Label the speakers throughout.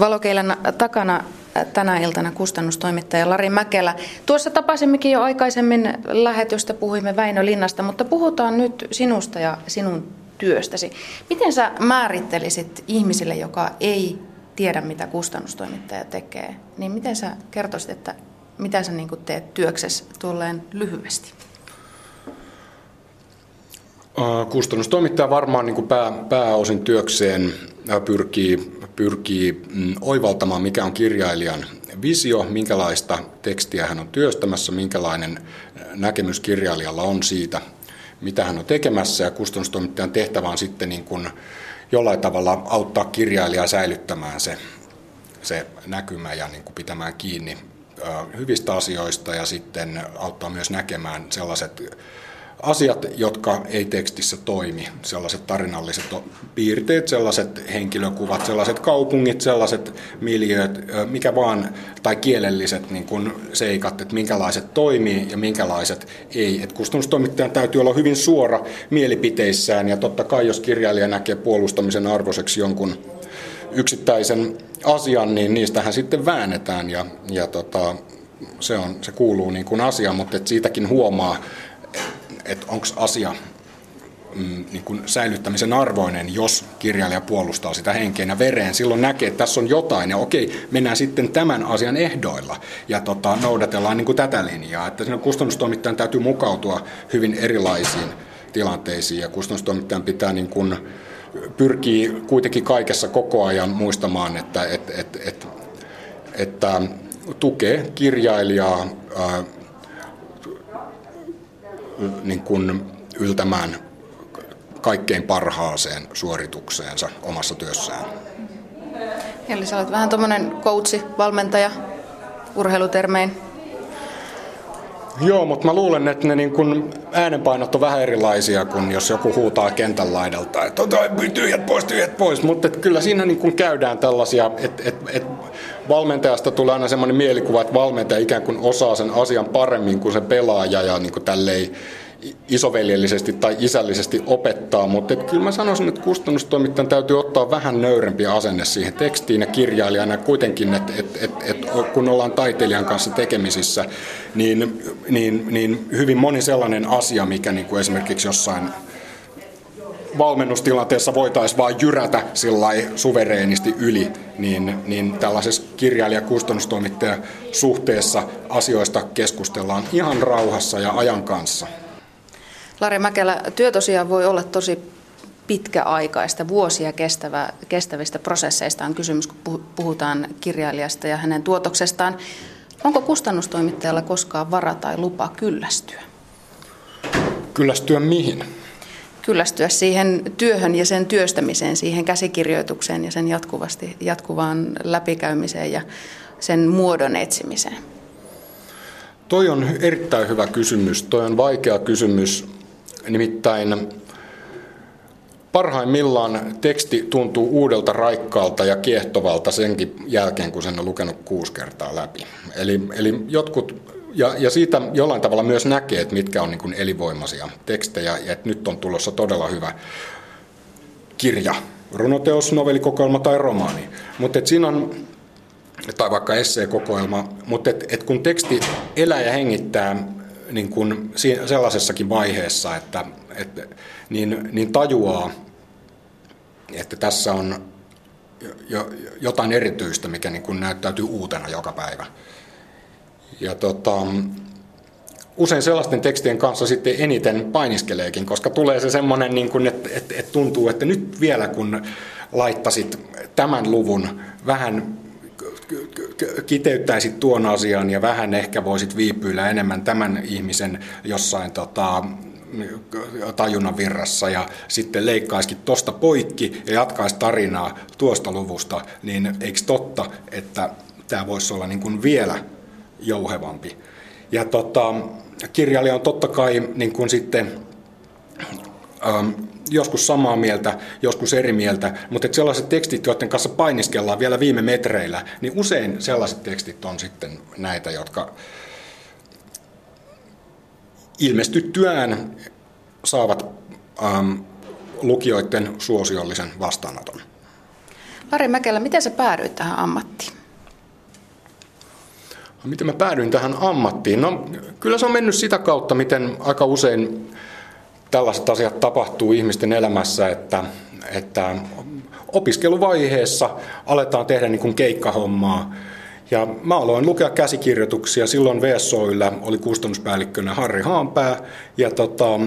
Speaker 1: Valokeilan takana tänä iltana kustannustoimittaja Lari Mäkelä. Tuossa tapasimmekin jo aikaisemmin lähetystä, puhuimme Väinö Linnasta, mutta puhutaan nyt sinusta ja sinun työstäsi. Miten sä määrittelisit ihmisille, joka ei tiedä, mitä kustannustoimittaja tekee, niin miten sä kertoisit, että mitä sä niin teet työksessä tuolleen lyhyesti?
Speaker 2: Kustannustoimittaja varmaan niin pää, pääosin työkseen pyrkii, pyrkii mm, oivaltamaan, mikä on kirjailijan visio, minkälaista tekstiä hän on työstämässä, minkälainen näkemys kirjailijalla on siitä, mitä hän on tekemässä. Ja kustannustoimittajan tehtävä on sitten niin kuin jollain tavalla auttaa kirjailijaa säilyttämään se, se näkymä ja niin kuin pitämään kiinni hyvistä asioista ja sitten auttaa myös näkemään sellaiset asiat, jotka ei tekstissä toimi, sellaiset tarinalliset piirteet, sellaiset henkilökuvat, sellaiset kaupungit, sellaiset miljööt, mikä vaan, tai kielelliset niin kuin seikat, että minkälaiset toimii ja minkälaiset ei. Et kustannustoimittajan täytyy olla hyvin suora mielipiteissään ja totta kai jos kirjailija näkee puolustamisen arvoiseksi jonkun yksittäisen asian, niin niistähän sitten väännetään ja, ja tota, se, on, se kuuluu niin kuin asiaan, mutta et siitäkin huomaa, että onko asia mm, niin kuin säilyttämisen arvoinen, jos kirjailija puolustaa sitä henkeen ja vereen. Silloin näkee, että tässä on jotain ja okei, mennään sitten tämän asian ehdoilla ja tota, noudatellaan niin kuin tätä linjaa. Että siinä kustannustoimittajan täytyy mukautua hyvin erilaisiin tilanteisiin ja kustannustoimittajan pitää niin kuin pyrkii kuitenkin kaikessa koko ajan muistamaan, että, että, että, että, että tukee kirjailijaa niin kuin yltämään kaikkein parhaaseen suoritukseensa omassa työssään.
Speaker 1: Eli sä olet vähän tuommoinen coachi, valmentaja urheilutermein.
Speaker 2: Joo, mutta mä luulen, että ne niin kun äänenpainot on vähän erilaisia kuin jos joku huutaa kentän laidalta, että tyhjät pois, tyhjät pois. Mutta kyllä siinä niin kun käydään tällaisia, että et, et valmentajasta tulee aina semmoinen mielikuva, että valmentaja ikään kuin osaa sen asian paremmin kuin se pelaaja ja niin tälleen isoveljellisesti tai isällisesti opettaa, mutta et kyllä mä sanoisin, että kustannustoimittajan täytyy ottaa vähän nöyrempi asenne siihen tekstiin ja kirjailijana kuitenkin, että et, et, et, kun ollaan taiteilijan kanssa tekemisissä, niin, niin, niin hyvin moni sellainen asia, mikä niin kuin esimerkiksi jossain valmennustilanteessa voitaisiin vain jyrätä suvereenisti yli, niin, niin tällaisessa kirjailija-kustannustoimittaja suhteessa asioista keskustellaan ihan rauhassa ja ajan kanssa.
Speaker 1: Lari Mäkelä, työ tosiaan voi olla tosi pitkäaikaista, vuosia kestävä, kestävistä prosesseista on kysymys, kun puhutaan kirjailijasta ja hänen tuotoksestaan. Onko kustannustoimittajalla koskaan vara tai lupa kyllästyä?
Speaker 2: Kyllästyä mihin?
Speaker 1: Kyllästyä siihen työhön ja sen työstämiseen, siihen käsikirjoitukseen ja sen jatkuvasti, jatkuvaan läpikäymiseen ja sen muodon etsimiseen.
Speaker 2: Toi on erittäin hyvä kysymys. Toi on vaikea kysymys Nimittäin parhaimmillaan teksti tuntuu uudelta raikkaalta ja kiehtovalta senkin jälkeen, kun sen on lukenut kuusi kertaa läpi. Eli, eli jotkut, ja, ja siitä jollain tavalla myös näkee, että mitkä on niin kuin elinvoimaisia tekstejä, ja että nyt on tulossa todella hyvä kirja, runoteos, novellikokoelma tai romaani. Mutta siinä on, tai vaikka esseekokoelma, mutta et, et kun teksti elää ja hengittää niin kuin sellaisessakin vaiheessa, että, että niin, niin tajuaa, että tässä on jo, jotain erityistä, mikä niin kuin näyttäytyy uutena joka päivä. Ja tota, usein sellaisten tekstien kanssa sitten eniten painiskeleekin, koska tulee se semmoinen, niin kuin, että, että, että tuntuu, että nyt vielä kun laittasit tämän luvun vähän kiteyttäisit tuon asian ja vähän ehkä voisit viipyillä enemmän tämän ihmisen jossain tota, tajunnan virrassa ja sitten leikkaisikin tosta poikki ja jatkaisi tarinaa tuosta luvusta, niin eikö totta, että tämä voisi olla niin kuin vielä jouhevampi. Ja tota, kirjailija on totta kai niin kuin sitten ähm, joskus samaa mieltä, joskus eri mieltä, mutta että sellaiset tekstit, joiden kanssa painiskellaan vielä viime metreillä, niin usein sellaiset tekstit on sitten näitä, jotka ilmestyttyään saavat ähm, lukijoiden suosiollisen vastaanoton.
Speaker 1: Lari Mäkelä, miten sä päädyit tähän ammattiin?
Speaker 2: Miten mä päädyin tähän ammattiin? No kyllä se on mennyt sitä kautta, miten aika usein tällaiset asiat tapahtuu ihmisten elämässä, että, että opiskeluvaiheessa aletaan tehdä niin kuin keikkahommaa. Ja mä aloin lukea käsikirjoituksia. Silloin VSOYllä oli kustannuspäällikkönä Harri Haanpää. Ja tota,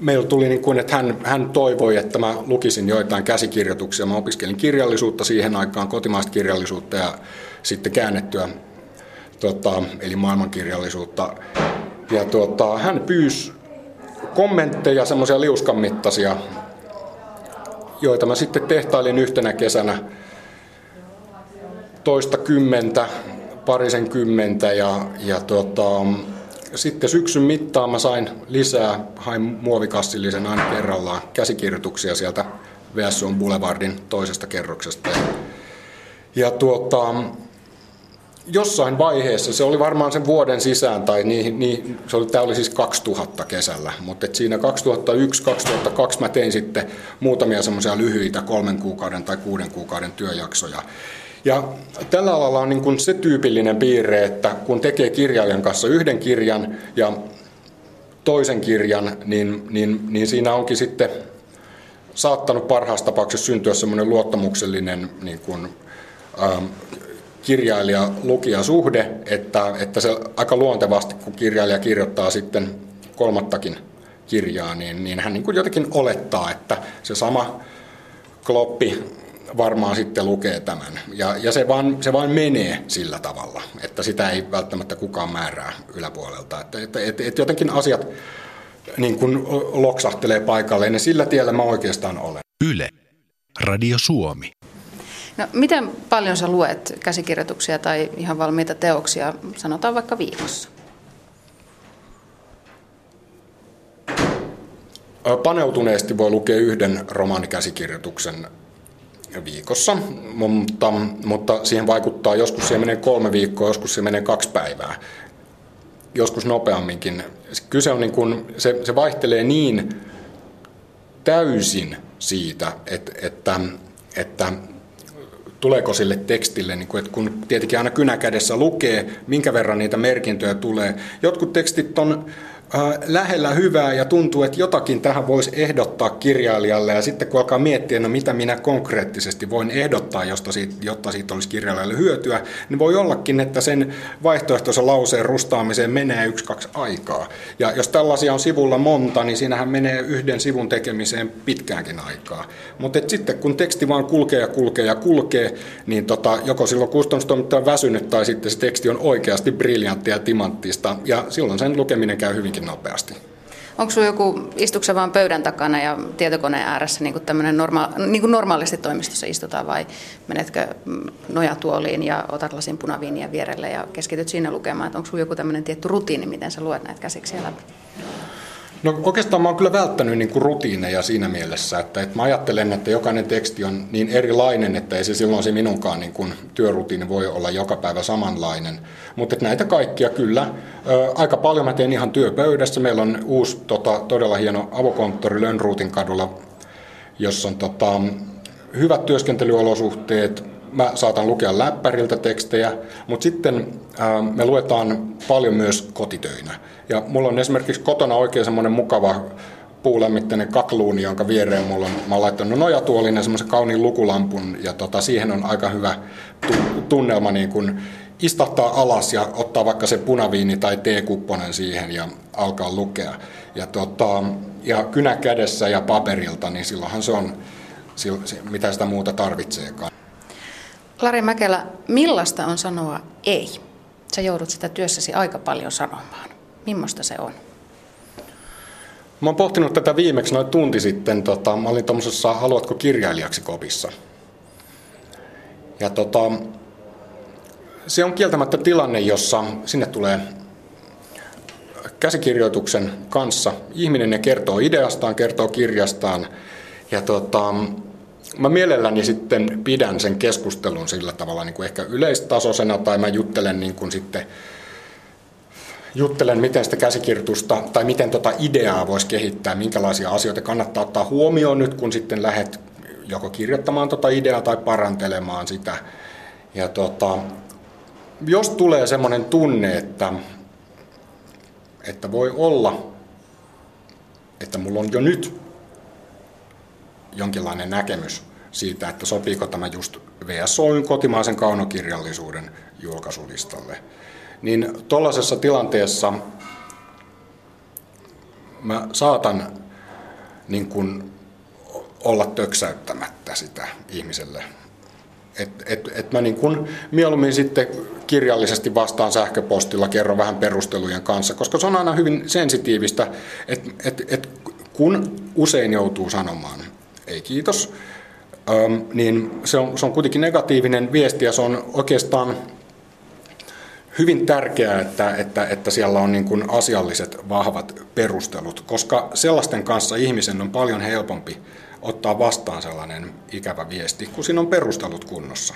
Speaker 2: meillä tuli niin kuin, että hän, hän toivoi, että mä lukisin joitain käsikirjoituksia. Mä opiskelin kirjallisuutta siihen aikaan, kotimaista kirjallisuutta ja sitten käännettyä, tota, eli maailmankirjallisuutta. Ja tota, hän pyysi kommentteja, semmoisia liuskan mittaisia, joita mä sitten tehtailin yhtenä kesänä toista kymmentä, parisen kymmentä ja, ja tota, sitten syksyn mittaan mä sain lisää, hain muovikassillisen aina kerrallaan käsikirjoituksia sieltä VSOn Boulevardin toisesta kerroksesta. Ja, ja tuota, jossain vaiheessa, se oli varmaan sen vuoden sisään, tai niin, niin, se oli, tämä oli siis 2000 kesällä, mutta et siinä 2001-2002 mä tein sitten muutamia semmoisia lyhyitä kolmen kuukauden tai kuuden kuukauden työjaksoja. Ja tällä alalla on niin kuin se tyypillinen piirre, että kun tekee kirjailijan kanssa yhden kirjan ja toisen kirjan, niin, niin, niin siinä onkin sitten saattanut parhaassa tapauksessa syntyä semmoinen luottamuksellinen niin kuin, ähm, kirjailija-lukija-suhde, että, että se aika luontevasti, kun kirjailija kirjoittaa sitten kolmattakin kirjaa, niin, niin hän niin kuin jotenkin olettaa, että se sama kloppi varmaan sitten lukee tämän. Ja, ja se, vaan, se vaan menee sillä tavalla, että sitä ei välttämättä kukaan määrää yläpuolelta. Että, että, että, että jotenkin asiat niin kuin loksahtelee paikalleen ja sillä tiellä mä oikeastaan olen.
Speaker 3: Yle. Radio Suomi.
Speaker 1: No, miten paljon sä luet käsikirjoituksia tai ihan valmiita teoksia, sanotaan vaikka viikossa?
Speaker 2: Paneutuneesti voi lukea yhden romaanikäsikirjoituksen viikossa, mutta, mutta siihen vaikuttaa, joskus siihen menee kolme viikkoa, joskus siihen menee kaksi päivää, joskus nopeamminkin. Kyse on niin kuin, se, se vaihtelee niin täysin siitä, että, että, että tuleeko sille tekstille, niin kuin, että kun tietenkin aina kynäkädessä lukee, minkä verran niitä merkintöjä tulee. Jotkut tekstit on lähellä hyvää ja tuntuu, että jotakin tähän voisi ehdottaa kirjailijalle ja sitten kun alkaa miettiä, no mitä minä konkreettisesti voin ehdottaa, josta siitä, jotta siitä olisi kirjailijalle hyötyä, niin voi ollakin, että sen vaihtoehtoisen lauseen rustaamiseen menee yksi, kaksi aikaa. Ja jos tällaisia on sivulla monta, niin siinähän menee yhden sivun tekemiseen pitkäänkin aikaa. Mutta sitten kun teksti vaan kulkee ja kulkee ja kulkee, niin tota, joko silloin kustannustoimittaja on väsynyt tai sitten se teksti on oikeasti briljanttia ja timanttista ja silloin sen lukeminen käy hyvinkin hyvinkin nopeasti.
Speaker 1: Onko sinulla joku, istuksa vaan pöydän takana ja tietokoneen ääressä niin kuin norma, niin kuin normaalisti toimistossa istutaan vai menetkö mm, nojatuoliin ja otat lasin punaviiniä vierelle ja keskityt sinne lukemaan? Onko sinulla joku tämmöinen tietty rutiini, miten sä luet näitä käsiksiä läpi?
Speaker 2: No oikeastaan mä oon kyllä välttänyt niin kuin rutiineja siinä mielessä, että, että mä ajattelen, että jokainen teksti on niin erilainen, että ei se silloin se minunkaan niin kuin työrutiini voi olla joka päivä samanlainen. Mutta näitä kaikkia kyllä. Ö, aika paljon mä teen ihan työpöydässä. Meillä on uusi tota, todella hieno avokonttori Lönnruutin kadulla, jossa on tota, hyvät työskentelyolosuhteet, mä saatan lukea läppäriltä tekstejä, mutta sitten ää, me luetaan paljon myös kotitöinä. Ja mulla on esimerkiksi kotona oikein semmoinen mukava puulämmitteinen kakluuni, jonka viereen mulla on, mä oon laittanut nojatuolin ja semmoisen kauniin lukulampun, ja tota, siihen on aika hyvä tunnelma niin kun istahtaa alas ja ottaa vaikka se punaviini tai teekupponen siihen ja alkaa lukea. Ja, tota, ja kynä kädessä ja paperilta, niin silloinhan se on, mitä sitä muuta tarvitseekaan.
Speaker 1: Lari Mäkelä, millaista on sanoa ei? Sä joudut sitä työssäsi aika paljon sanomaan. Mimmosta se on?
Speaker 2: Mä oon pohtinut tätä viimeksi noin tunti sitten. Tota, mä olin tuommoisessa Haluatko kirjailijaksi kopissa. Ja tota, se on kieltämättä tilanne, jossa sinne tulee käsikirjoituksen kanssa ihminen ja kertoo ideastaan, kertoo kirjastaan. Ja tota, mä mielelläni sitten pidän sen keskustelun sillä tavalla niin kuin ehkä yleistasoisena tai mä juttelen niin kuin sitten juttelen, miten sitä käsikirjoitusta tai miten tota ideaa voisi kehittää, minkälaisia asioita kannattaa ottaa huomioon nyt, kun sitten lähdet joko kirjoittamaan tuota ideaa tai parantelemaan sitä. Ja tota, jos tulee semmoinen tunne, että, että voi olla, että mulla on jo nyt jonkinlainen näkemys siitä, että sopiiko tämä just VSOyn kotimaisen kaunokirjallisuuden julkaisulistalle, niin tuollaisessa tilanteessa mä saatan niin kuin olla töksäyttämättä sitä ihmiselle. Et, et, et mä niin kuin mieluummin sitten kirjallisesti vastaan sähköpostilla, kerron vähän perustelujen kanssa, koska se on aina hyvin sensitiivistä, että et, et kun usein joutuu sanomaan ei kiitos, niin se on, se on kuitenkin negatiivinen viesti ja se on oikeastaan hyvin tärkeää, että, että, että siellä on niin kuin asialliset vahvat perustelut, koska sellaisten kanssa ihmisen on paljon helpompi ottaa vastaan sellainen ikävä viesti, kun siinä on perustelut kunnossa.